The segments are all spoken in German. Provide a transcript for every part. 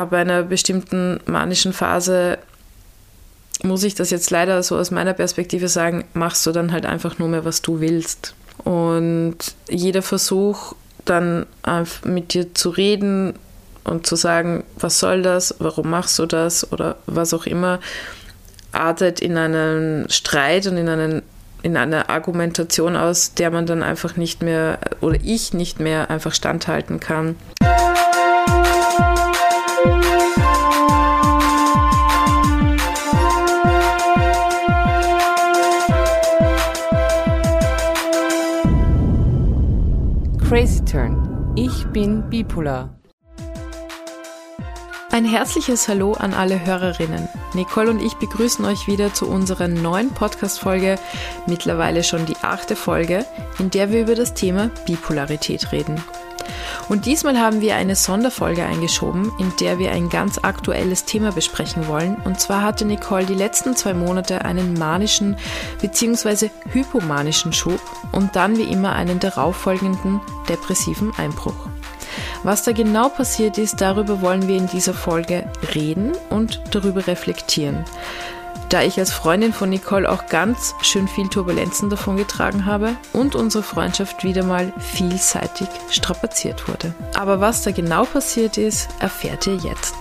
ab einer bestimmten manischen Phase muss ich das jetzt leider so aus meiner Perspektive sagen, machst du dann halt einfach nur mehr, was du willst. Und jeder Versuch, dann mit dir zu reden und zu sagen, was soll das, warum machst du das oder was auch immer, artet in einen Streit und in, einen, in eine Argumentation aus, der man dann einfach nicht mehr oder ich nicht mehr einfach standhalten kann. Crazy Turn. Ich bin bipolar. Ein herzliches Hallo an alle Hörerinnen. Nicole und ich begrüßen euch wieder zu unserer neuen Podcast-Folge, mittlerweile schon die achte Folge, in der wir über das Thema Bipolarität reden. Und diesmal haben wir eine Sonderfolge eingeschoben, in der wir ein ganz aktuelles Thema besprechen wollen. Und zwar hatte Nicole die letzten zwei Monate einen manischen bzw. hypomanischen Schub und dann wie immer einen darauffolgenden depressiven Einbruch. Was da genau passiert ist, darüber wollen wir in dieser Folge reden und darüber reflektieren da ich als Freundin von Nicole auch ganz schön viel Turbulenzen davon getragen habe und unsere Freundschaft wieder mal vielseitig strapaziert wurde. Aber was da genau passiert ist, erfährt ihr jetzt.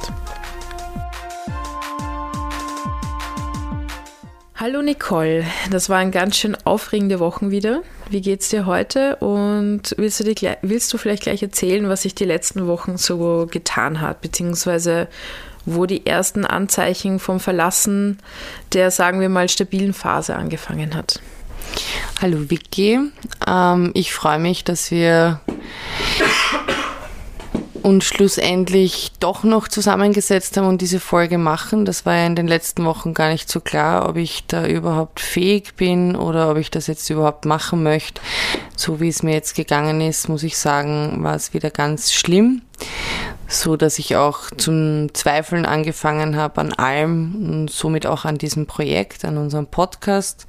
Hallo Nicole, das waren ganz schön aufregende Wochen wieder. Wie geht's dir heute und willst du, dir, willst du vielleicht gleich erzählen, was sich die letzten Wochen so getan hat, beziehungsweise wo die ersten Anzeichen vom Verlassen der, sagen wir mal, stabilen Phase angefangen hat. Hallo Vicky, ähm, ich freue mich, dass wir uns schlussendlich doch noch zusammengesetzt haben und diese Folge machen. Das war ja in den letzten Wochen gar nicht so klar, ob ich da überhaupt fähig bin oder ob ich das jetzt überhaupt machen möchte. So wie es mir jetzt gegangen ist, muss ich sagen, war es wieder ganz schlimm so dass ich auch zum Zweifeln angefangen habe an allem und somit auch an diesem Projekt, an unserem Podcast.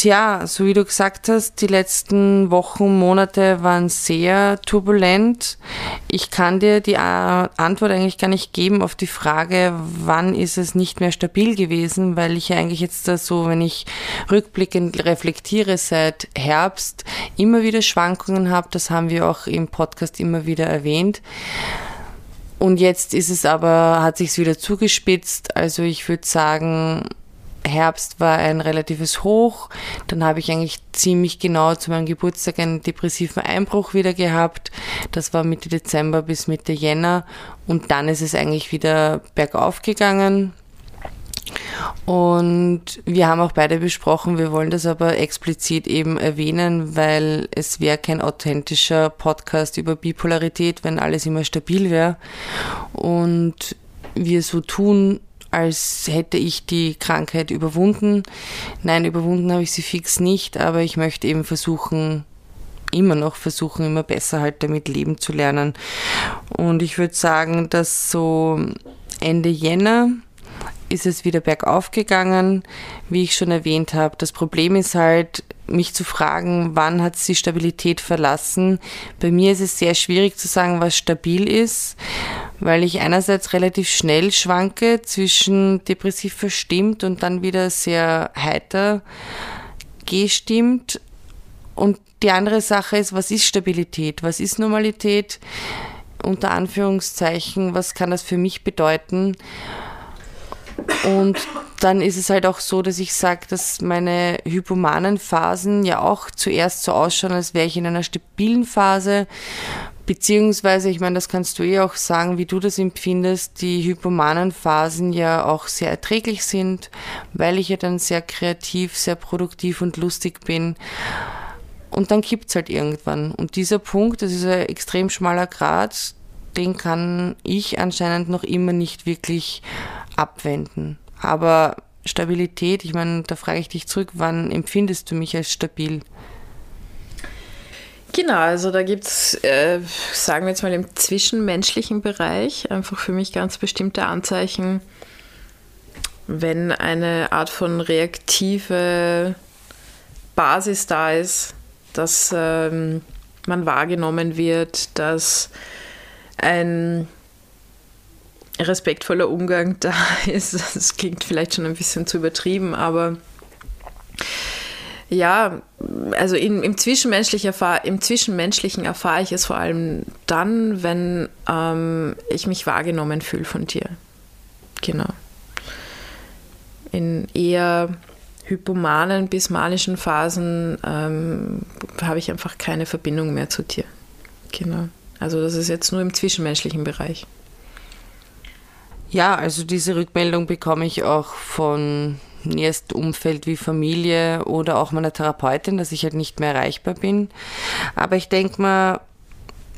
Tja, so wie du gesagt hast, die letzten Wochen, Monate waren sehr turbulent. Ich kann dir die Antwort eigentlich gar nicht geben auf die Frage, wann ist es nicht mehr stabil gewesen, weil ich ja eigentlich jetzt da so, wenn ich rückblickend reflektiere seit Herbst, immer wieder Schwankungen habe. Das haben wir auch im Podcast immer wieder erwähnt. Und jetzt ist es aber, hat sich wieder zugespitzt. Also ich würde sagen, Herbst war ein relatives Hoch. Dann habe ich eigentlich ziemlich genau zu meinem Geburtstag einen depressiven Einbruch wieder gehabt. Das war Mitte Dezember bis Mitte Jänner. Und dann ist es eigentlich wieder bergauf gegangen. Und wir haben auch beide besprochen, wir wollen das aber explizit eben erwähnen, weil es wäre kein authentischer Podcast über Bipolarität, wenn alles immer stabil wäre. Und wir so tun, als hätte ich die Krankheit überwunden. Nein, überwunden habe ich sie fix nicht, aber ich möchte eben versuchen, immer noch versuchen, immer besser halt damit leben zu lernen. Und ich würde sagen, dass so Ende Jänner ist es wieder bergauf gegangen, wie ich schon erwähnt habe. Das Problem ist halt, mich zu fragen, wann hat sie Stabilität verlassen. Bei mir ist es sehr schwierig zu sagen, was stabil ist, weil ich einerseits relativ schnell schwanke zwischen depressiv verstimmt und dann wieder sehr heiter gestimmt. Und die andere Sache ist, was ist Stabilität? Was ist Normalität? Unter Anführungszeichen, was kann das für mich bedeuten? Und dann ist es halt auch so, dass ich sage, dass meine hypomanen Phasen ja auch zuerst so ausschauen, als wäre ich in einer stabilen Phase. Beziehungsweise, ich meine, das kannst du eh auch sagen, wie du das empfindest, die hypomanen Phasen ja auch sehr erträglich sind, weil ich ja dann sehr kreativ, sehr produktiv und lustig bin. Und dann kippt es halt irgendwann. Und dieser Punkt, das ist ein extrem schmaler Grad, den kann ich anscheinend noch immer nicht wirklich abwenden. Aber Stabilität, ich meine, da frage ich dich zurück, wann empfindest du mich als stabil? Genau, also da gibt es, äh, sagen wir jetzt mal im zwischenmenschlichen Bereich, einfach für mich ganz bestimmte Anzeichen, wenn eine Art von reaktive Basis da ist, dass ähm, man wahrgenommen wird, dass ein respektvoller Umgang da ist. Das klingt vielleicht schon ein bisschen zu übertrieben, aber ja, also in, im, Zwischenmenschlichen erfahr, im Zwischenmenschlichen erfahre ich es vor allem dann, wenn ähm, ich mich wahrgenommen fühle von dir. Genau. In eher hypomanen bis manischen Phasen ähm, habe ich einfach keine Verbindung mehr zu dir. Genau. Also das ist jetzt nur im zwischenmenschlichen Bereich. Ja, also diese Rückmeldung bekomme ich auch von nächsten Umfeld wie Familie oder auch meiner Therapeutin, dass ich halt nicht mehr erreichbar bin. Aber ich denke mal,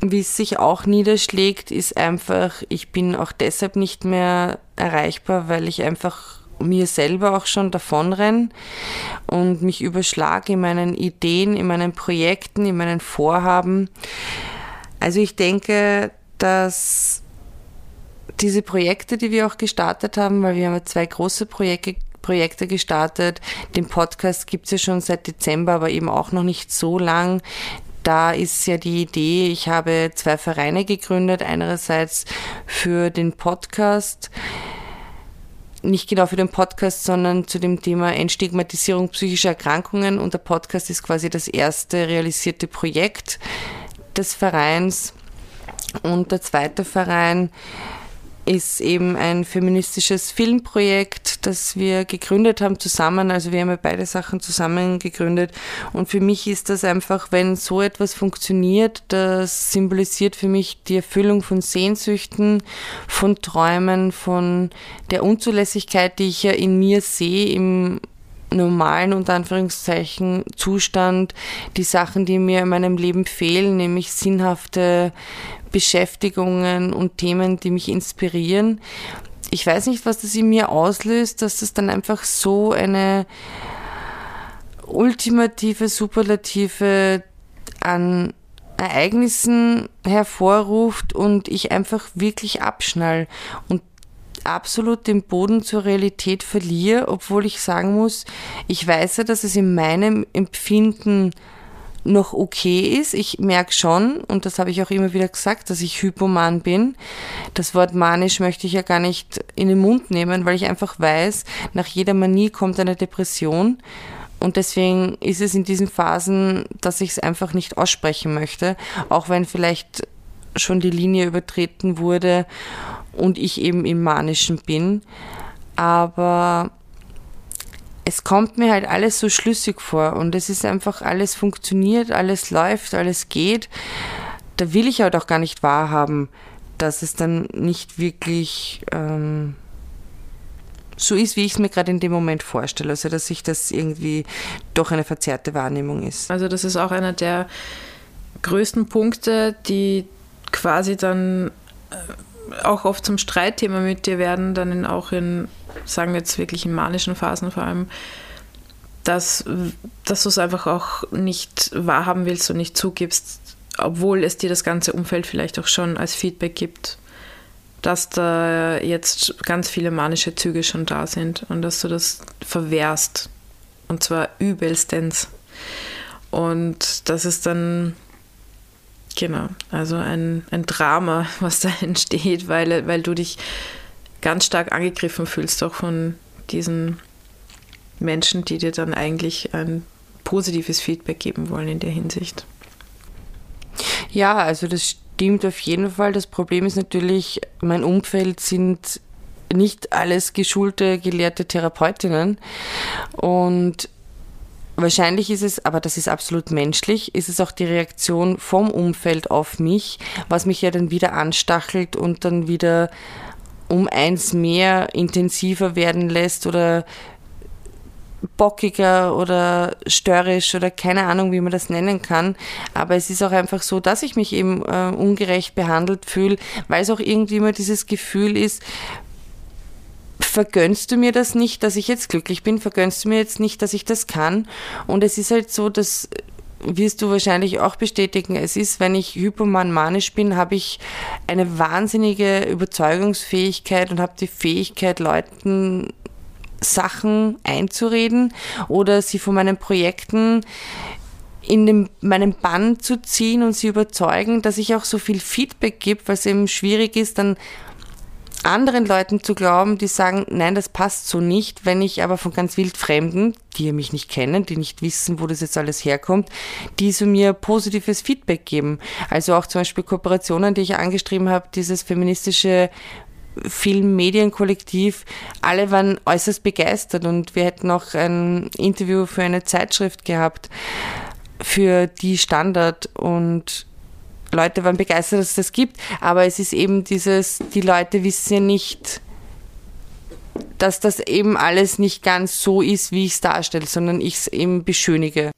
wie es sich auch niederschlägt, ist einfach, ich bin auch deshalb nicht mehr erreichbar, weil ich einfach mir selber auch schon davonrenne und mich überschlage in meinen Ideen, in meinen Projekten, in meinen Vorhaben. Also ich denke, dass diese Projekte, die wir auch gestartet haben, weil wir haben zwei große Projekte, Projekte gestartet. Den Podcast gibt es ja schon seit Dezember, aber eben auch noch nicht so lang. Da ist ja die Idee, ich habe zwei Vereine gegründet. Einerseits für den Podcast, nicht genau für den Podcast, sondern zu dem Thema Entstigmatisierung psychischer Erkrankungen. Und der Podcast ist quasi das erste realisierte Projekt des Vereins. Und der zweite Verein ist eben ein feministisches Filmprojekt, das wir gegründet haben zusammen. Also wir haben ja beide Sachen zusammen gegründet. Und für mich ist das einfach, wenn so etwas funktioniert, das symbolisiert für mich die Erfüllung von Sehnsüchten, von Träumen, von der Unzulässigkeit, die ich ja in mir sehe, im normalen, unter Anführungszeichen, Zustand, die Sachen, die mir in meinem Leben fehlen, nämlich sinnhafte Beschäftigungen und Themen, die mich inspirieren. Ich weiß nicht, was das in mir auslöst, dass das dann einfach so eine ultimative, superlative an Ereignissen hervorruft und ich einfach wirklich abschnall und absolut den Boden zur Realität verliere, obwohl ich sagen muss, ich weiß ja, dass es in meinem Empfinden noch okay ist. Ich merke schon, und das habe ich auch immer wieder gesagt, dass ich hypoman bin. Das Wort manisch möchte ich ja gar nicht in den Mund nehmen, weil ich einfach weiß, nach jeder Manie kommt eine Depression. Und deswegen ist es in diesen Phasen, dass ich es einfach nicht aussprechen möchte, auch wenn vielleicht schon die Linie übertreten wurde und ich eben im Manischen bin. Aber es kommt mir halt alles so schlüssig vor und es ist einfach alles funktioniert, alles läuft, alles geht. Da will ich halt auch gar nicht wahrhaben, dass es dann nicht wirklich ähm, so ist, wie ich es mir gerade in dem Moment vorstelle. Also dass sich das irgendwie doch eine verzerrte Wahrnehmung ist. Also das ist auch einer der größten Punkte, die quasi dann äh, auch oft zum Streitthema mit dir werden, dann auch in sagen wir jetzt wirklich in manischen Phasen vor allem, dass, dass du es einfach auch nicht wahrhaben willst und nicht zugibst, obwohl es dir das ganze Umfeld vielleicht auch schon als Feedback gibt, dass da jetzt ganz viele manische Züge schon da sind und dass du das verwehrst. Und zwar übelstens. Und das ist dann, genau, also ein, ein Drama, was da entsteht, weil, weil du dich ganz stark angegriffen fühlst, auch von diesen Menschen, die dir dann eigentlich ein positives Feedback geben wollen in der Hinsicht. Ja, also das stimmt auf jeden Fall. Das Problem ist natürlich, mein Umfeld sind nicht alles geschulte, gelehrte Therapeutinnen. Und wahrscheinlich ist es, aber das ist absolut menschlich, ist es auch die Reaktion vom Umfeld auf mich, was mich ja dann wieder anstachelt und dann wieder um eins mehr intensiver werden lässt oder bockiger oder störrisch oder keine Ahnung, wie man das nennen kann. Aber es ist auch einfach so, dass ich mich eben äh, ungerecht behandelt fühle, weil es auch irgendwie immer dieses Gefühl ist, vergönnst du mir das nicht, dass ich jetzt glücklich bin, vergönnst du mir jetzt nicht, dass ich das kann. Und es ist halt so, dass wirst du wahrscheinlich auch bestätigen, es ist, wenn ich hypoman-manisch bin, habe ich eine wahnsinnige Überzeugungsfähigkeit und habe die Fähigkeit, Leuten Sachen einzureden oder sie von meinen Projekten in dem, meinen Bann zu ziehen und sie überzeugen, dass ich auch so viel Feedback gebe, weil es eben schwierig ist, dann anderen Leuten zu glauben, die sagen, nein, das passt so nicht, wenn ich aber von ganz wildfremden, die mich nicht kennen, die nicht wissen, wo das jetzt alles herkommt, die so mir positives Feedback geben. Also auch zum Beispiel Kooperationen, die ich angestrieben habe, dieses feministische Film-Medienkollektiv, alle waren äußerst begeistert. Und wir hätten auch ein Interview für eine Zeitschrift gehabt für die Standard. Und Leute waren begeistert, dass es das gibt, aber es ist eben dieses, die Leute wissen ja nicht, dass das eben alles nicht ganz so ist, wie ich es darstelle, sondern ich es eben beschönige.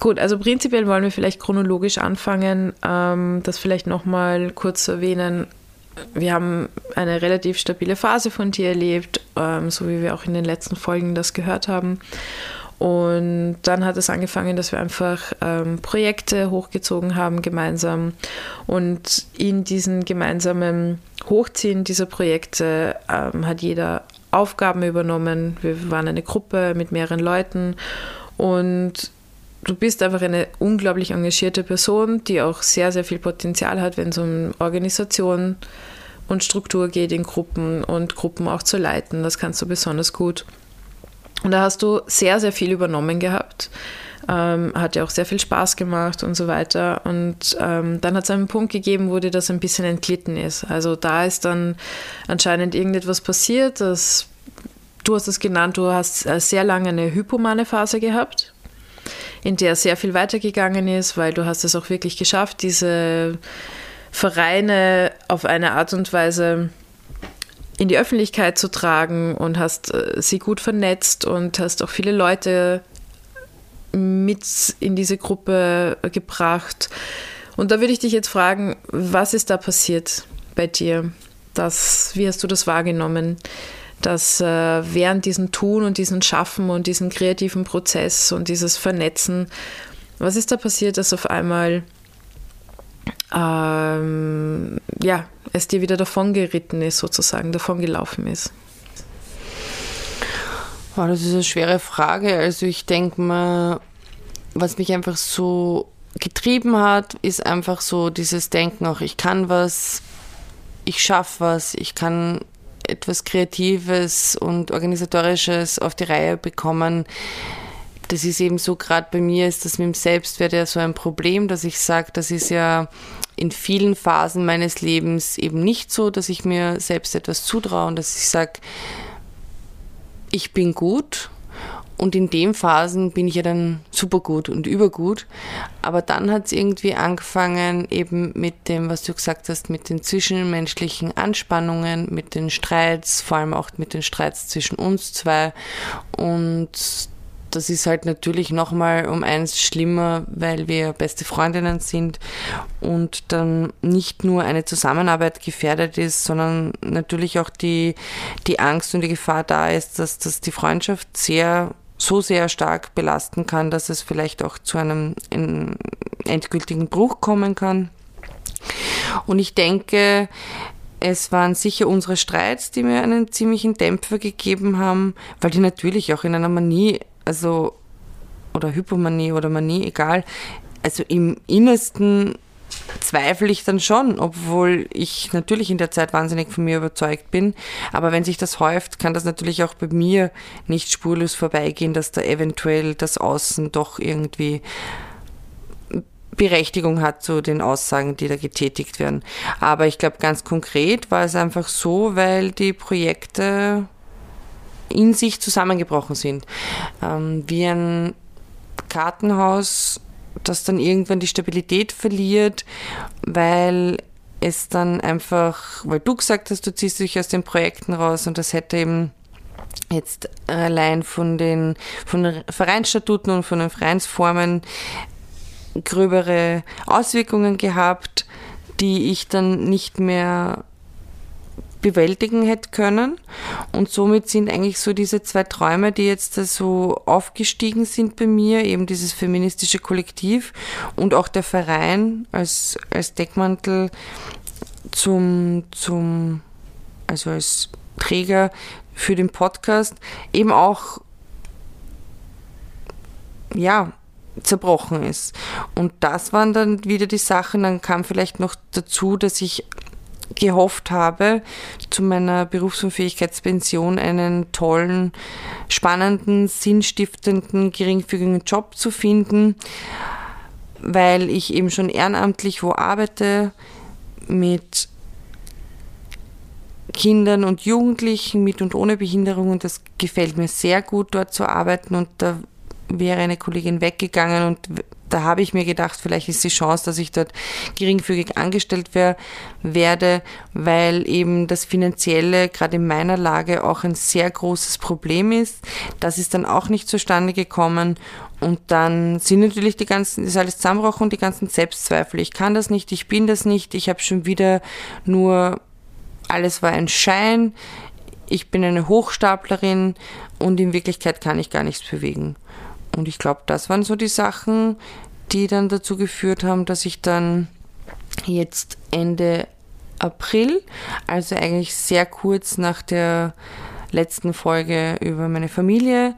Gut, also prinzipiell wollen wir vielleicht chronologisch anfangen, ähm, das vielleicht nochmal kurz zu erwähnen wir haben eine relativ stabile Phase von dir erlebt, ähm, so wie wir auch in den letzten Folgen das gehört haben. Und dann hat es angefangen, dass wir einfach ähm, Projekte hochgezogen haben gemeinsam. Und in diesen gemeinsamen Hochziehen dieser Projekte ähm, hat jeder Aufgaben übernommen. Wir waren eine Gruppe mit mehreren Leuten und du bist einfach eine unglaublich engagierte Person, die auch sehr, sehr viel Potenzial hat, wenn es um Organisation und Struktur geht in Gruppen und Gruppen auch zu leiten. Das kannst du besonders gut. Und da hast du sehr, sehr viel übernommen gehabt. Ähm, hat ja auch sehr viel Spaß gemacht und so weiter. Und ähm, dann hat es einen Punkt gegeben, wo dir das ein bisschen entglitten ist. Also da ist dann anscheinend irgendetwas passiert, dass du hast es genannt, du hast äh, sehr lange eine hypomane Phase gehabt in der sehr viel weitergegangen ist, weil du hast es auch wirklich geschafft, diese Vereine auf eine Art und Weise in die Öffentlichkeit zu tragen und hast äh, sie gut vernetzt und hast auch viele Leute mit in diese Gruppe gebracht. Und da würde ich dich jetzt fragen, was ist da passiert bei dir? Das, wie hast du das wahrgenommen? Dass äh, während diesem Tun und diesem Schaffen und diesem kreativen Prozess und dieses Vernetzen, was ist da passiert, dass auf einmal ähm, ja, es dir wieder davon geritten ist, sozusagen, davon gelaufen ist? Oh, das ist eine schwere Frage. Also ich denke mal, was mich einfach so getrieben hat, ist einfach so dieses Denken auch, ich kann was, ich schaffe was, ich kann etwas Kreatives und Organisatorisches auf die Reihe bekommen. Das ist eben so, gerade bei mir ist das mit dem Selbstwert ja so ein Problem, dass ich sage, das ist ja in vielen Phasen meines Lebens eben nicht so, dass ich mir selbst etwas zutraue und dass ich sage, ich bin gut und in den Phasen bin ich ja dann super gut und übergut. Aber dann hat es irgendwie angefangen, eben mit dem, was du gesagt hast, mit den zwischenmenschlichen Anspannungen, mit den Streits, vor allem auch mit den Streits zwischen uns zwei. Und das ist halt natürlich nochmal um eins schlimmer, weil wir beste Freundinnen sind und dann nicht nur eine Zusammenarbeit gefährdet ist, sondern natürlich auch die, die Angst und die Gefahr da ist, dass, dass die Freundschaft sehr so sehr stark belasten kann, dass es vielleicht auch zu einem endgültigen Bruch kommen kann. Und ich denke, es waren sicher unsere Streits, die mir einen ziemlichen Dämpfer gegeben haben, weil die natürlich auch in einer Manie, also oder Hypomanie oder Manie, egal, also im Innersten zweifle ich dann schon, obwohl ich natürlich in der Zeit wahnsinnig von mir überzeugt bin. Aber wenn sich das häuft, kann das natürlich auch bei mir nicht spurlos vorbeigehen, dass da eventuell das Außen doch irgendwie Berechtigung hat zu den Aussagen, die da getätigt werden. Aber ich glaube, ganz konkret war es einfach so, weil die Projekte in sich zusammengebrochen sind. Ähm, wie ein Kartenhaus das dann irgendwann die Stabilität verliert, weil es dann einfach, weil du gesagt hast, du ziehst dich aus den Projekten raus und das hätte eben jetzt allein von den, von den Vereinsstatuten und von den Vereinsformen gröbere Auswirkungen gehabt, die ich dann nicht mehr bewältigen hätte können. Und somit sind eigentlich so diese zwei Träume, die jetzt so aufgestiegen sind bei mir, eben dieses feministische Kollektiv und auch der Verein als, als Deckmantel zum, zum, also als Träger für den Podcast, eben auch, ja, zerbrochen ist. Und das waren dann wieder die Sachen. Dann kam vielleicht noch dazu, dass ich gehofft habe, zu meiner Berufsunfähigkeitspension einen tollen, spannenden, sinnstiftenden, geringfügigen Job zu finden, weil ich eben schon ehrenamtlich wo arbeite mit Kindern und Jugendlichen mit und ohne Behinderung. Und das gefällt mir sehr gut, dort zu arbeiten. Und da wäre eine Kollegin weggegangen und da habe ich mir gedacht, vielleicht ist die Chance, dass ich dort geringfügig angestellt wär, werde, weil eben das Finanzielle gerade in meiner Lage auch ein sehr großes Problem ist. Das ist dann auch nicht zustande gekommen und dann sind natürlich die ganzen, ist alles zusammenbrochen und die ganzen Selbstzweifel. Ich kann das nicht, ich bin das nicht, ich habe schon wieder nur, alles war ein Schein, ich bin eine Hochstaplerin und in Wirklichkeit kann ich gar nichts bewegen. Und ich glaube, das waren so die Sachen, die dann dazu geführt haben, dass ich dann jetzt Ende April, also eigentlich sehr kurz nach der letzten Folge über meine Familie,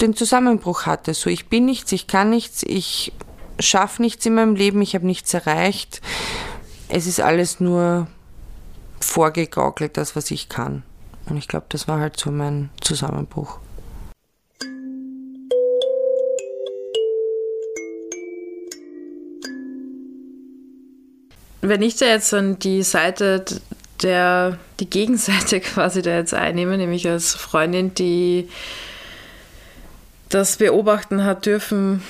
den Zusammenbruch hatte. So, ich bin nichts, ich kann nichts, ich schaffe nichts in meinem Leben, ich habe nichts erreicht. Es ist alles nur vorgegaukelt, das, was ich kann. Und ich glaube, das war halt so mein Zusammenbruch. Wenn ich da jetzt dann die Seite der, die Gegenseite quasi da jetzt einnehme, nämlich als Freundin, die das beobachten hat dürfen,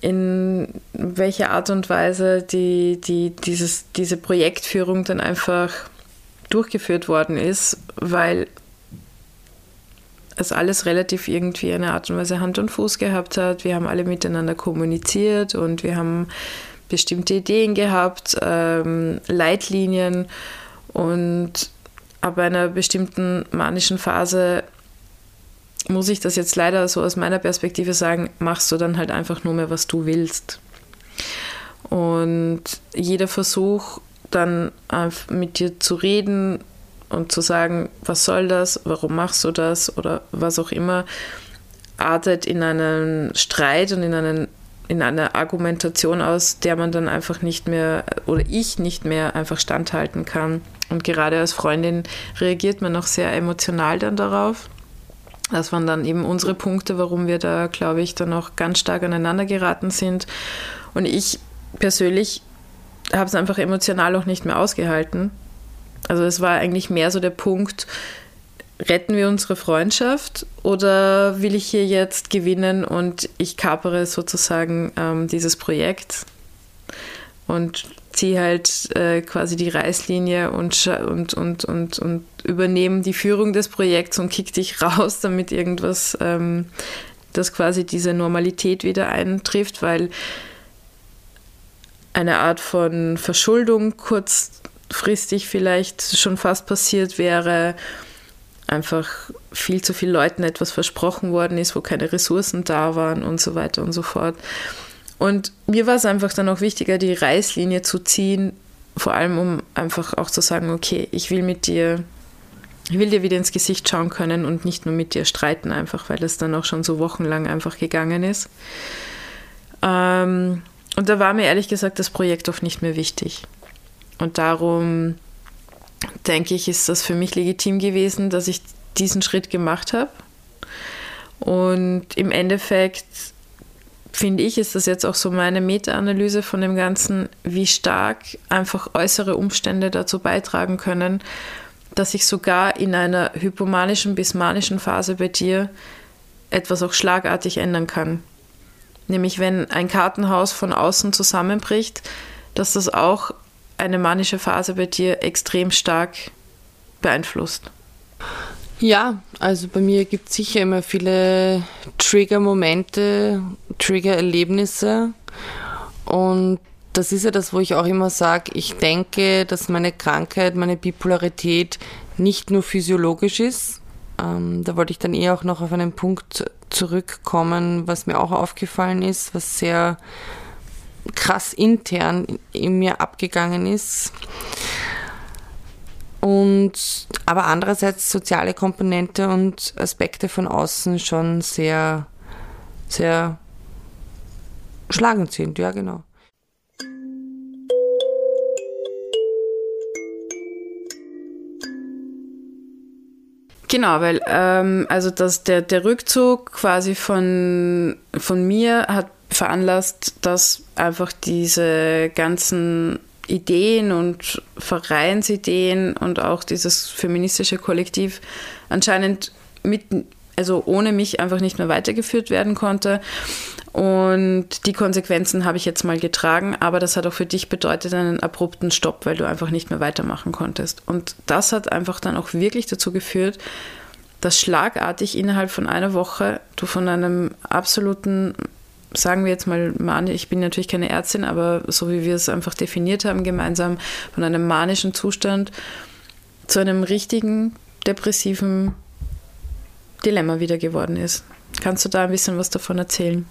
in welcher Art und Weise die, die, dieses, diese Projektführung dann einfach durchgeführt worden ist, weil es alles relativ irgendwie eine Art und Weise Hand und Fuß gehabt hat. Wir haben alle miteinander kommuniziert und wir haben bestimmte Ideen gehabt, ähm, Leitlinien und ab einer bestimmten manischen Phase muss ich das jetzt leider so aus meiner Perspektive sagen, machst du dann halt einfach nur mehr, was du willst. Und jeder Versuch, dann mit dir zu reden und zu sagen, was soll das, warum machst du das oder was auch immer, artet in einen Streit und in einen in einer Argumentation aus, der man dann einfach nicht mehr oder ich nicht mehr einfach standhalten kann. Und gerade als Freundin reagiert man auch sehr emotional dann darauf. Das waren dann eben unsere Punkte, warum wir da, glaube ich, dann auch ganz stark aneinander geraten sind. Und ich persönlich habe es einfach emotional auch nicht mehr ausgehalten. Also es war eigentlich mehr so der Punkt, retten wir unsere Freundschaft oder will ich hier jetzt gewinnen und ich kapere sozusagen ähm, dieses Projekt und ziehe halt äh, quasi die Reißlinie und, und, und, und, und übernehme die Führung des Projekts und kick dich raus, damit irgendwas, ähm, dass quasi diese Normalität wieder eintrifft, weil eine Art von Verschuldung kurzfristig vielleicht schon fast passiert wäre einfach viel zu vielen Leuten etwas versprochen worden ist, wo keine Ressourcen da waren und so weiter und so fort. Und mir war es einfach dann auch wichtiger, die Reißlinie zu ziehen, vor allem um einfach auch zu sagen, okay, ich will mit dir, ich will dir wieder ins Gesicht schauen können und nicht nur mit dir streiten, einfach weil das dann auch schon so wochenlang einfach gegangen ist. Ähm, und da war mir ehrlich gesagt das Projekt auch nicht mehr wichtig. Und darum denke ich, ist das für mich legitim gewesen, dass ich diesen Schritt gemacht habe. Und im Endeffekt finde ich, ist das jetzt auch so meine Meta-Analyse von dem Ganzen, wie stark einfach äußere Umstände dazu beitragen können, dass sich sogar in einer hypomanischen bis manischen Phase bei dir etwas auch schlagartig ändern kann. Nämlich wenn ein Kartenhaus von außen zusammenbricht, dass das auch eine manische Phase bei dir extrem stark beeinflusst? Ja, also bei mir gibt es sicher immer viele Trigger-Momente, Trigger-Erlebnisse. Und das ist ja das, wo ich auch immer sage, ich denke, dass meine Krankheit, meine Bipolarität nicht nur physiologisch ist. Ähm, da wollte ich dann eher auch noch auf einen Punkt zurückkommen, was mir auch aufgefallen ist, was sehr krass intern in mir abgegangen ist. Und aber andererseits soziale Komponente und Aspekte von außen schon sehr, sehr schlagend sind, ja genau. Genau, weil ähm, also das, der, der Rückzug quasi von, von mir hat veranlasst, dass einfach diese ganzen Ideen und Vereinsideen und auch dieses feministische Kollektiv anscheinend mit, also ohne mich einfach nicht mehr weitergeführt werden konnte. Und die Konsequenzen habe ich jetzt mal getragen, aber das hat auch für dich bedeutet einen abrupten Stopp, weil du einfach nicht mehr weitermachen konntest. Und das hat einfach dann auch wirklich dazu geführt, dass schlagartig innerhalb von einer Woche du von einem absoluten, sagen wir jetzt mal, ich bin natürlich keine Ärztin, aber so wie wir es einfach definiert haben gemeinsam, von einem manischen Zustand zu einem richtigen depressiven Dilemma wieder geworden ist. Kannst du da ein bisschen was davon erzählen?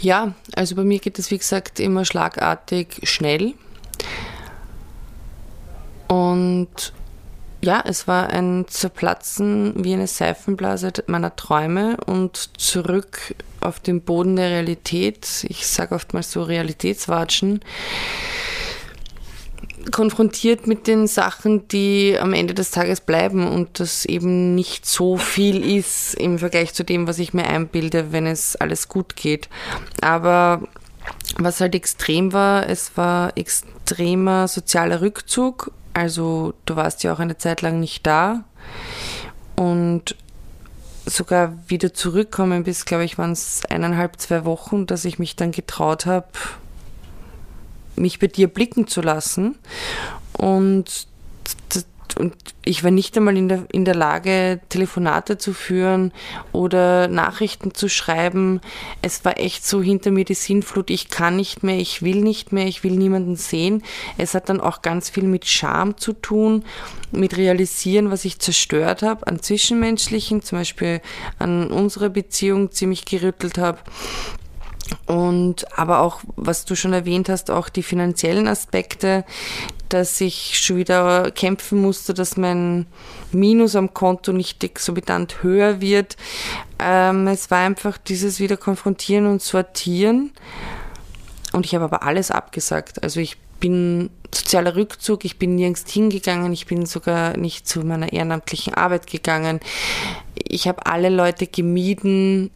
Ja, also bei mir geht es wie gesagt immer schlagartig schnell. Und ja, es war ein Zerplatzen wie eine Seifenblase meiner Träume und zurück auf den Boden der Realität. Ich sage oftmals so Realitätswatschen konfrontiert mit den Sachen, die am Ende des Tages bleiben und das eben nicht so viel ist im Vergleich zu dem, was ich mir einbilde, wenn es alles gut geht. Aber was halt extrem war, es war extremer sozialer Rückzug. Also du warst ja auch eine Zeit lang nicht da und sogar wieder zurückkommen bis, glaube ich, waren es eineinhalb, zwei Wochen, dass ich mich dann getraut habe, mich bei dir blicken zu lassen. Und, und ich war nicht einmal in der, in der Lage, Telefonate zu führen oder Nachrichten zu schreiben. Es war echt so hinter mir die Sinnflut, ich kann nicht mehr, ich will nicht mehr, ich will niemanden sehen. Es hat dann auch ganz viel mit Scham zu tun, mit Realisieren, was ich zerstört habe an Zwischenmenschlichen, zum Beispiel an unserer Beziehung ziemlich gerüttelt habe und aber auch, was du schon erwähnt hast, auch die finanziellen Aspekte, dass ich schon wieder kämpfen musste, dass mein Minus am Konto nicht exorbitant höher wird. Ähm, es war einfach dieses wieder konfrontieren und sortieren. Und ich habe aber alles abgesagt. Also ich bin sozialer Rückzug, ich bin nirgends hingegangen, ich bin sogar nicht zu meiner ehrenamtlichen Arbeit gegangen. Ich habe alle Leute gemieden,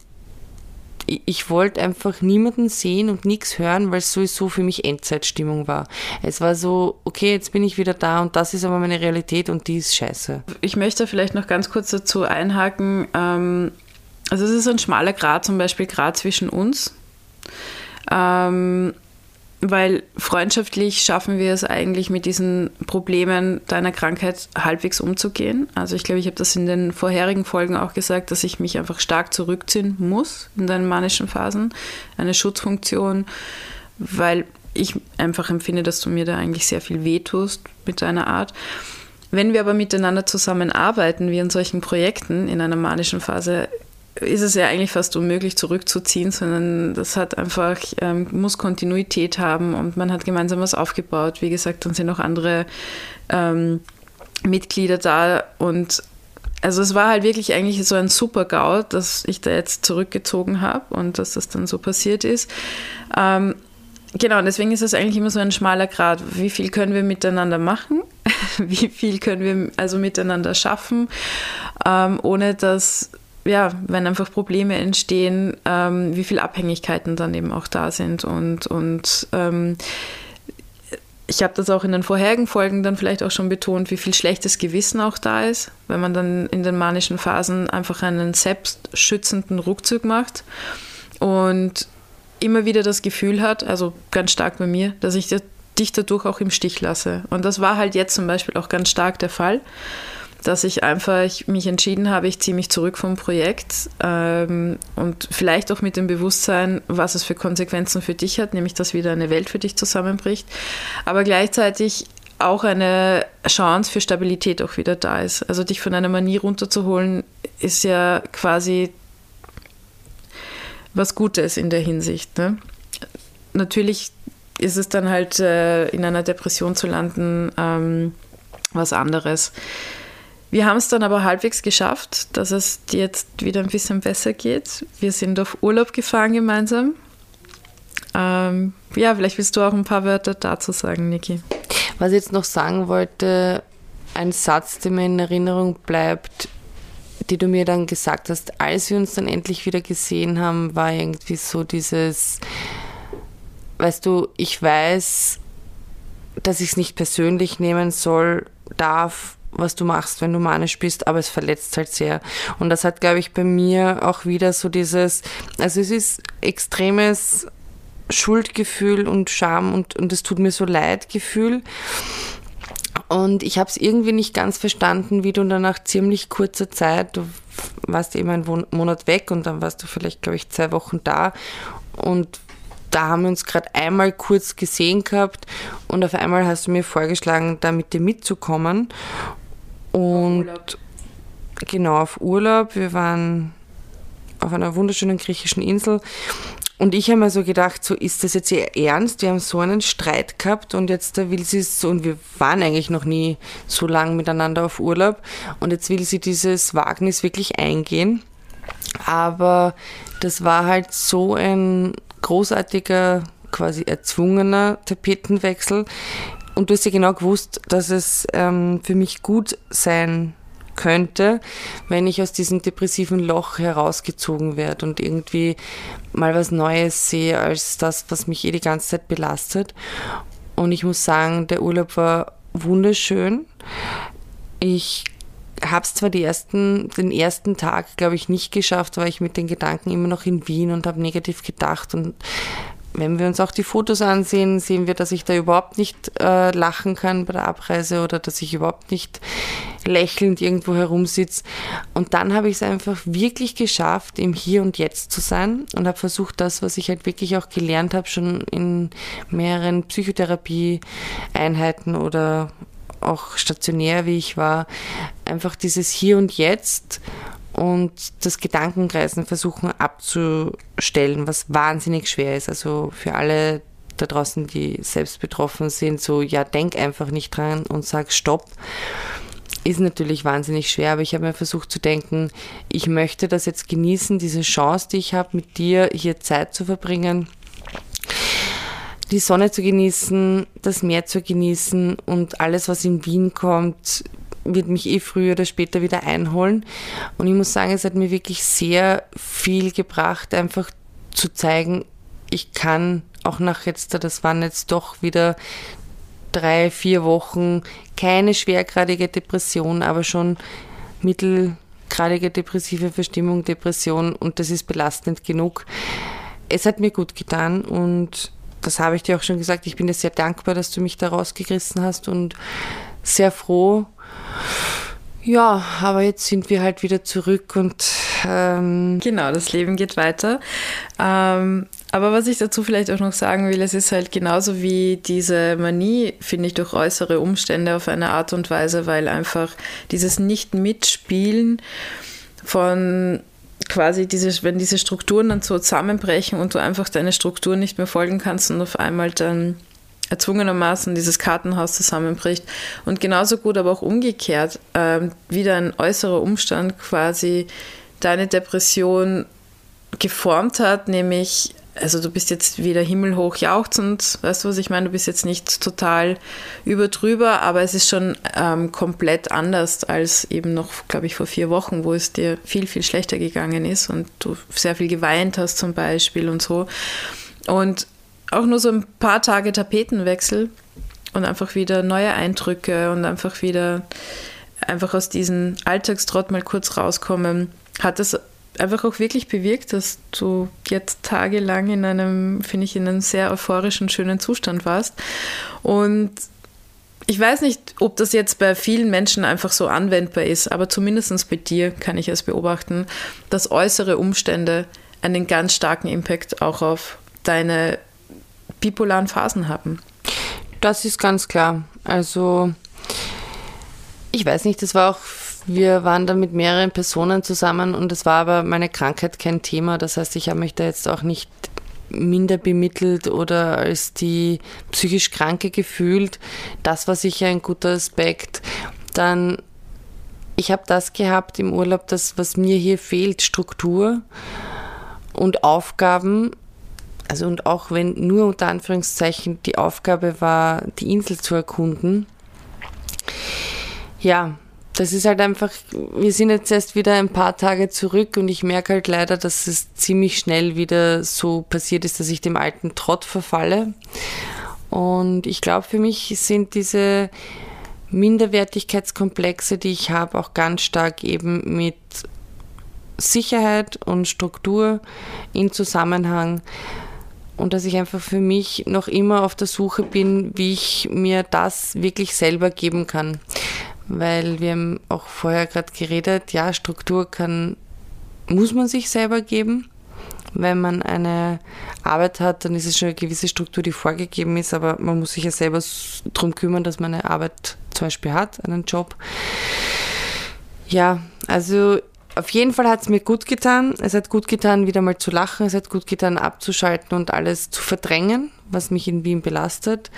ich wollte einfach niemanden sehen und nichts hören, weil es sowieso für mich Endzeitstimmung war. Es war so, okay, jetzt bin ich wieder da und das ist aber meine Realität und die ist scheiße. Ich möchte vielleicht noch ganz kurz dazu einhaken. Ähm, also es ist ein schmaler Grad, zum Beispiel Grad zwischen uns. Ähm, weil freundschaftlich schaffen wir es eigentlich mit diesen Problemen deiner Krankheit halbwegs umzugehen. Also ich glaube, ich habe das in den vorherigen Folgen auch gesagt, dass ich mich einfach stark zurückziehen muss in deinen manischen Phasen. Eine Schutzfunktion, weil ich einfach empfinde, dass du mir da eigentlich sehr viel wehtust mit deiner Art. Wenn wir aber miteinander zusammenarbeiten, wie in solchen Projekten in einer manischen Phase, ist es ja eigentlich fast unmöglich zurückzuziehen, sondern das hat einfach, ähm, muss Kontinuität haben und man hat gemeinsam was aufgebaut. Wie gesagt, dann sind auch andere ähm, Mitglieder da und also es war halt wirklich eigentlich so ein super GAU, dass ich da jetzt zurückgezogen habe und dass das dann so passiert ist. Ähm, genau, deswegen ist es eigentlich immer so ein schmaler Grad. Wie viel können wir miteinander machen? Wie viel können wir also miteinander schaffen, ähm, ohne dass ja, wenn einfach Probleme entstehen, ähm, wie viele Abhängigkeiten dann eben auch da sind. Und, und ähm, ich habe das auch in den vorherigen Folgen dann vielleicht auch schon betont, wie viel schlechtes Gewissen auch da ist, wenn man dann in den manischen Phasen einfach einen selbstschützenden Rückzug macht und immer wieder das Gefühl hat, also ganz stark bei mir, dass ich dich dadurch auch im Stich lasse. Und das war halt jetzt zum Beispiel auch ganz stark der Fall dass ich einfach mich entschieden habe, ich ziehe mich zurück vom Projekt ähm, und vielleicht auch mit dem Bewusstsein, was es für Konsequenzen für dich hat, nämlich dass wieder eine Welt für dich zusammenbricht, aber gleichzeitig auch eine Chance für Stabilität auch wieder da ist. Also dich von einer Manie runterzuholen, ist ja quasi was Gutes in der Hinsicht. Ne? Natürlich ist es dann halt äh, in einer Depression zu landen ähm, was anderes. Wir haben es dann aber halbwegs geschafft, dass es jetzt wieder ein bisschen besser geht. Wir sind auf Urlaub gefahren gemeinsam. Ähm, ja, vielleicht willst du auch ein paar Wörter dazu sagen, Niki. Was ich jetzt noch sagen wollte, ein Satz, der mir in Erinnerung bleibt, die du mir dann gesagt hast, als wir uns dann endlich wieder gesehen haben, war irgendwie so dieses, weißt du, ich weiß, dass ich es nicht persönlich nehmen soll, darf, was du machst, wenn du manisch bist, aber es verletzt halt sehr. Und das hat, glaube ich, bei mir auch wieder so dieses, also es ist extremes Schuldgefühl und Scham und, und es tut mir so leid Gefühl. Und ich habe es irgendwie nicht ganz verstanden, wie du dann nach ziemlich kurzer Zeit, du warst eben einen Monat weg und dann warst du vielleicht, glaube ich, zwei Wochen da und da haben wir uns gerade einmal kurz gesehen gehabt und auf einmal hast du mir vorgeschlagen, da mit dir mitzukommen. Und genau auf Urlaub. Wir waren auf einer wunderschönen griechischen Insel und ich habe mir so gedacht, so ist das jetzt ihr ernst? Wir haben so einen Streit gehabt und jetzt will sie es so, und wir waren eigentlich noch nie so lang miteinander auf Urlaub und jetzt will sie dieses Wagnis wirklich eingehen. Aber das war halt so ein großartiger, quasi erzwungener Tapetenwechsel. Und du hast ja genau gewusst, dass es ähm, für mich gut sein könnte, wenn ich aus diesem depressiven Loch herausgezogen werde und irgendwie mal was Neues sehe als das, was mich eh die ganze Zeit belastet. Und ich muss sagen, der Urlaub war wunderschön. Ich habe es zwar die ersten, den ersten Tag, glaube ich, nicht geschafft, weil ich mit den Gedanken immer noch in Wien und habe negativ gedacht und wenn wir uns auch die Fotos ansehen, sehen wir, dass ich da überhaupt nicht äh, lachen kann bei der Abreise oder dass ich überhaupt nicht lächelnd irgendwo herumsitze. Und dann habe ich es einfach wirklich geschafft, im Hier und Jetzt zu sein und habe versucht, das, was ich halt wirklich auch gelernt habe, schon in mehreren Psychotherapie-Einheiten oder auch stationär, wie ich war, einfach dieses Hier und Jetzt und das Gedankenkreisen versuchen abzustellen, was wahnsinnig schwer ist. Also für alle da draußen, die selbst betroffen sind, so ja, denk einfach nicht dran und sag Stopp. Ist natürlich wahnsinnig schwer, aber ich habe mir versucht zu denken, ich möchte das jetzt genießen, diese Chance, die ich habe, mit dir hier Zeit zu verbringen, die Sonne zu genießen, das Meer zu genießen und alles, was in Wien kommt, wird mich eh früher oder später wieder einholen. Und ich muss sagen, es hat mir wirklich sehr viel gebracht, einfach zu zeigen, ich kann auch nach jetzt, das waren jetzt doch wieder drei, vier Wochen, keine schwergradige Depression, aber schon mittelgradige depressive Verstimmung, Depression und das ist belastend genug. Es hat mir gut getan und das habe ich dir auch schon gesagt. Ich bin dir sehr dankbar, dass du mich da rausgerissen hast und sehr froh, ja, aber jetzt sind wir halt wieder zurück und ähm genau, das Leben geht weiter. Ähm, aber was ich dazu vielleicht auch noch sagen will, es ist halt genauso wie diese Manie, finde ich, durch äußere Umstände auf eine Art und Weise, weil einfach dieses Nicht-Mitspielen von quasi diese, wenn diese Strukturen dann so zusammenbrechen und du einfach deine Strukturen nicht mehr folgen kannst und auf einmal dann erzwungenermaßen dieses Kartenhaus zusammenbricht. Und genauso gut, aber auch umgekehrt, ähm, wieder ein äußerer Umstand quasi deine Depression geformt hat, nämlich, also du bist jetzt wieder himmelhoch jauchzend, weißt du, was ich meine? Du bist jetzt nicht total überdrüber, aber es ist schon ähm, komplett anders als eben noch, glaube ich, vor vier Wochen, wo es dir viel, viel schlechter gegangen ist und du sehr viel geweint hast zum Beispiel und so. Und auch nur so ein paar Tage Tapetenwechsel und einfach wieder neue Eindrücke und einfach wieder einfach aus diesem Alltagstrott mal kurz rauskommen, hat das einfach auch wirklich bewirkt, dass du jetzt tagelang in einem, finde ich, in einem sehr euphorischen, schönen Zustand warst. Und ich weiß nicht, ob das jetzt bei vielen Menschen einfach so anwendbar ist, aber zumindest bei dir kann ich es beobachten, dass äußere Umstände einen ganz starken Impact auch auf deine bipolaren Phasen haben. Das ist ganz klar. Also ich weiß nicht, das war auch, wir waren da mit mehreren Personen zusammen und es war aber meine Krankheit kein Thema. Das heißt, ich habe mich da jetzt auch nicht minder bemittelt oder als die psychisch Kranke gefühlt. Das war sicher ein guter Aspekt. Dann, ich habe das gehabt im Urlaub, das, was mir hier fehlt, Struktur und Aufgaben also und auch wenn nur unter Anführungszeichen die Aufgabe war, die Insel zu erkunden, ja, das ist halt einfach, wir sind jetzt erst wieder ein paar Tage zurück und ich merke halt leider, dass es ziemlich schnell wieder so passiert ist, dass ich dem alten Trott verfalle. Und ich glaube, für mich sind diese Minderwertigkeitskomplexe, die ich habe, auch ganz stark eben mit Sicherheit und Struktur in Zusammenhang und dass ich einfach für mich noch immer auf der Suche bin, wie ich mir das wirklich selber geben kann. Weil wir haben auch vorher gerade geredet, ja, Struktur kann, muss man sich selber geben. Wenn man eine Arbeit hat, dann ist es schon eine gewisse Struktur, die vorgegeben ist, aber man muss sich ja selber darum kümmern, dass man eine Arbeit zum Beispiel hat, einen Job. Ja, also auf jeden Fall hat es mir gut getan. Es hat gut getan, wieder mal zu lachen. Es hat gut getan, abzuschalten und alles zu verdrängen, was mich in Wien belastet.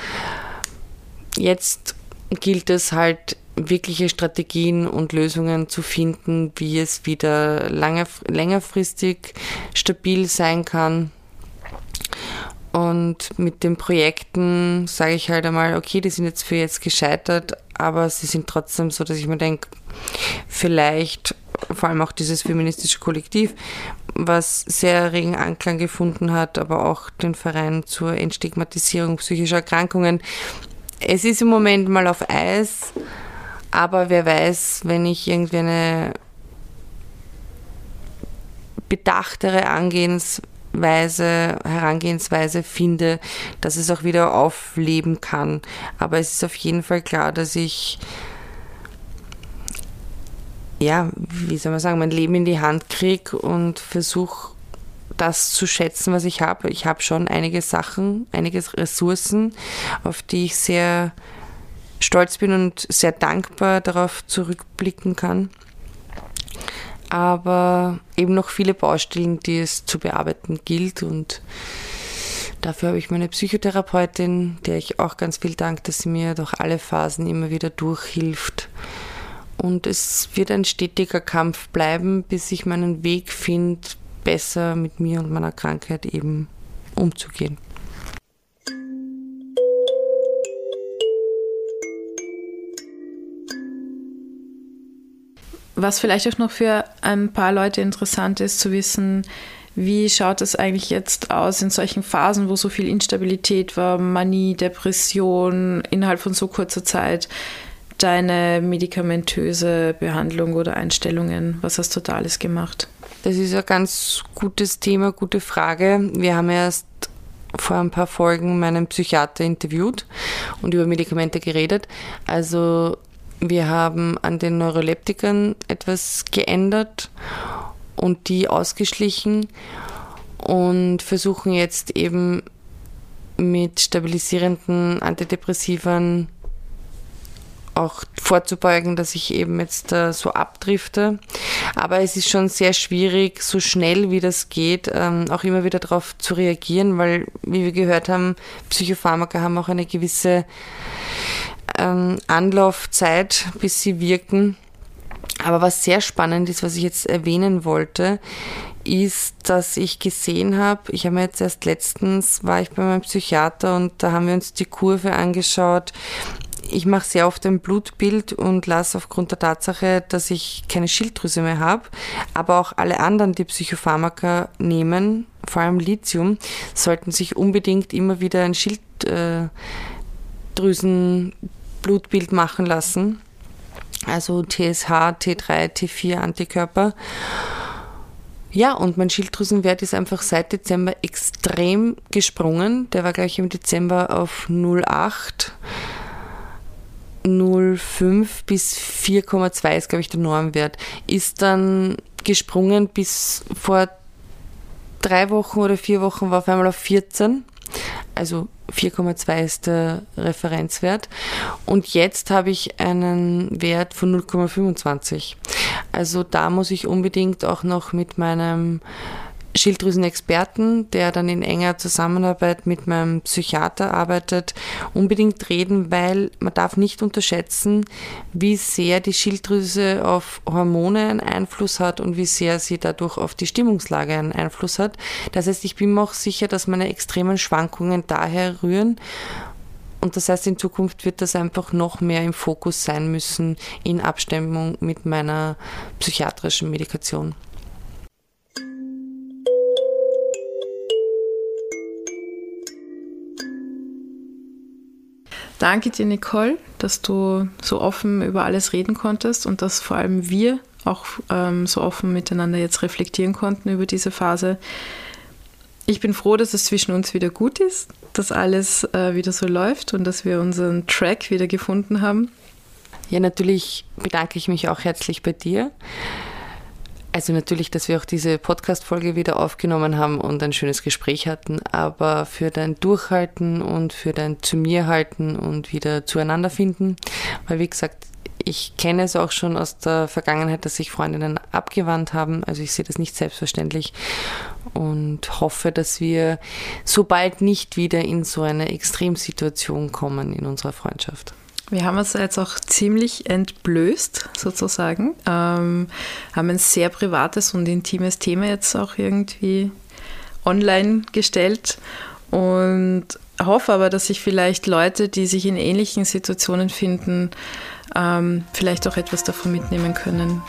Jetzt gilt es halt, wirkliche Strategien und Lösungen zu finden, wie es wieder lange, längerfristig stabil sein kann. Und mit den Projekten sage ich halt einmal, okay, die sind jetzt für jetzt gescheitert, aber sie sind trotzdem so, dass ich mir denke, vielleicht vor allem auch dieses feministische Kollektiv, was sehr regen Anklang gefunden hat, aber auch den Verein zur Entstigmatisierung psychischer Erkrankungen. Es ist im Moment mal auf Eis, aber wer weiß, wenn ich irgendwie eine bedachtere Angehensweise, Herangehensweise finde, dass es auch wieder aufleben kann. Aber es ist auf jeden Fall klar, dass ich ja, wie soll man sagen, mein Leben in die Hand kriege und versuche das zu schätzen, was ich habe. Ich habe schon einige Sachen, einige Ressourcen, auf die ich sehr stolz bin und sehr dankbar darauf zurückblicken kann. Aber eben noch viele Baustellen, die es zu bearbeiten gilt und Dafür habe ich meine Psychotherapeutin, der ich auch ganz viel danke, dass sie mir durch alle Phasen immer wieder durchhilft und es wird ein stetiger Kampf bleiben, bis ich meinen Weg finde, besser mit mir und meiner Krankheit eben umzugehen. Was vielleicht auch noch für ein paar Leute interessant ist zu wissen, wie schaut es eigentlich jetzt aus in solchen Phasen, wo so viel Instabilität war, Manie, Depression innerhalb von so kurzer Zeit? Deine medikamentöse Behandlung oder Einstellungen? Was hast du da alles gemacht? Das ist ein ganz gutes Thema, gute Frage. Wir haben erst vor ein paar Folgen meinen Psychiater interviewt und über Medikamente geredet. Also wir haben an den Neuroleptikern etwas geändert und die ausgeschlichen und versuchen jetzt eben mit stabilisierenden Antidepressivern auch vorzubeugen, dass ich eben jetzt äh, so abdrifte. Aber es ist schon sehr schwierig, so schnell wie das geht, ähm, auch immer wieder darauf zu reagieren, weil, wie wir gehört haben, Psychopharmaka haben auch eine gewisse ähm, Anlaufzeit, bis sie wirken. Aber was sehr spannend ist, was ich jetzt erwähnen wollte, ist, dass ich gesehen habe, ich habe mir jetzt erst letztens, war ich bei meinem Psychiater und da haben wir uns die Kurve angeschaut, ich mache sehr oft ein Blutbild und lasse aufgrund der Tatsache, dass ich keine Schilddrüse mehr habe, aber auch alle anderen, die Psychopharmaka nehmen, vor allem Lithium, sollten sich unbedingt immer wieder ein Schilddrüsenblutbild machen lassen. Also TSH, T3, T4 Antikörper. Ja, und mein Schilddrüsenwert ist einfach seit Dezember extrem gesprungen. Der war gleich im Dezember auf 0,8 0,5 bis 4,2 ist, glaube ich, der Normwert, ist dann gesprungen bis vor drei Wochen oder vier Wochen war auf einmal auf 14. Also 4,2 ist der Referenzwert. Und jetzt habe ich einen Wert von 0,25. Also da muss ich unbedingt auch noch mit meinem Schilddrüsenexperten, der dann in enger Zusammenarbeit mit meinem Psychiater arbeitet, unbedingt reden, weil man darf nicht unterschätzen, wie sehr die Schilddrüse auf Hormone einen Einfluss hat und wie sehr sie dadurch auf die Stimmungslage einen Einfluss hat. Das heißt, ich bin mir auch sicher, dass meine extremen Schwankungen daher rühren. Und das heißt, in Zukunft wird das einfach noch mehr im Fokus sein müssen in Abstimmung mit meiner psychiatrischen Medikation. Danke dir, Nicole, dass du so offen über alles reden konntest und dass vor allem wir auch ähm, so offen miteinander jetzt reflektieren konnten über diese Phase. Ich bin froh, dass es zwischen uns wieder gut ist, dass alles äh, wieder so läuft und dass wir unseren Track wieder gefunden haben. Ja, natürlich bedanke ich mich auch herzlich bei dir. Also natürlich, dass wir auch diese Podcast-Folge wieder aufgenommen haben und ein schönes Gespräch hatten, aber für dein Durchhalten und für dein zu mir halten und wieder zueinander finden, weil wie gesagt, ich kenne es auch schon aus der Vergangenheit, dass sich Freundinnen abgewandt haben. Also ich sehe das nicht selbstverständlich und hoffe, dass wir so bald nicht wieder in so eine Extremsituation kommen in unserer Freundschaft. Wir haben uns jetzt auch ziemlich entblößt, sozusagen. Ähm, haben ein sehr privates und intimes Thema jetzt auch irgendwie online gestellt und hoffe aber, dass sich vielleicht Leute, die sich in ähnlichen Situationen finden, ähm, vielleicht auch etwas davon mitnehmen können.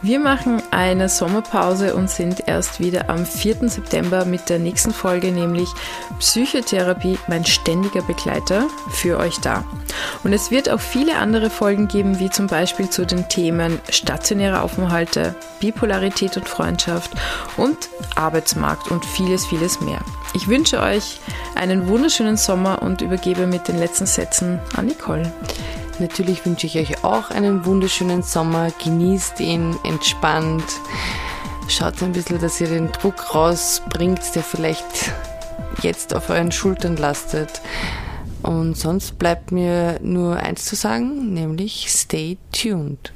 Wir machen eine Sommerpause und sind erst wieder am 4. September mit der nächsten Folge, nämlich Psychotherapie, mein ständiger Begleiter, für euch da. Und es wird auch viele andere Folgen geben, wie zum Beispiel zu den Themen stationäre Aufenthalte, Bipolarität und Freundschaft und Arbeitsmarkt und vieles, vieles mehr. Ich wünsche euch einen wunderschönen Sommer und übergebe mit den letzten Sätzen an Nicole. Natürlich wünsche ich euch auch einen wunderschönen Sommer. Genießt ihn, entspannt. Schaut ein bisschen, dass ihr den Druck rausbringt, der vielleicht jetzt auf euren Schultern lastet. Und sonst bleibt mir nur eins zu sagen, nämlich stay tuned.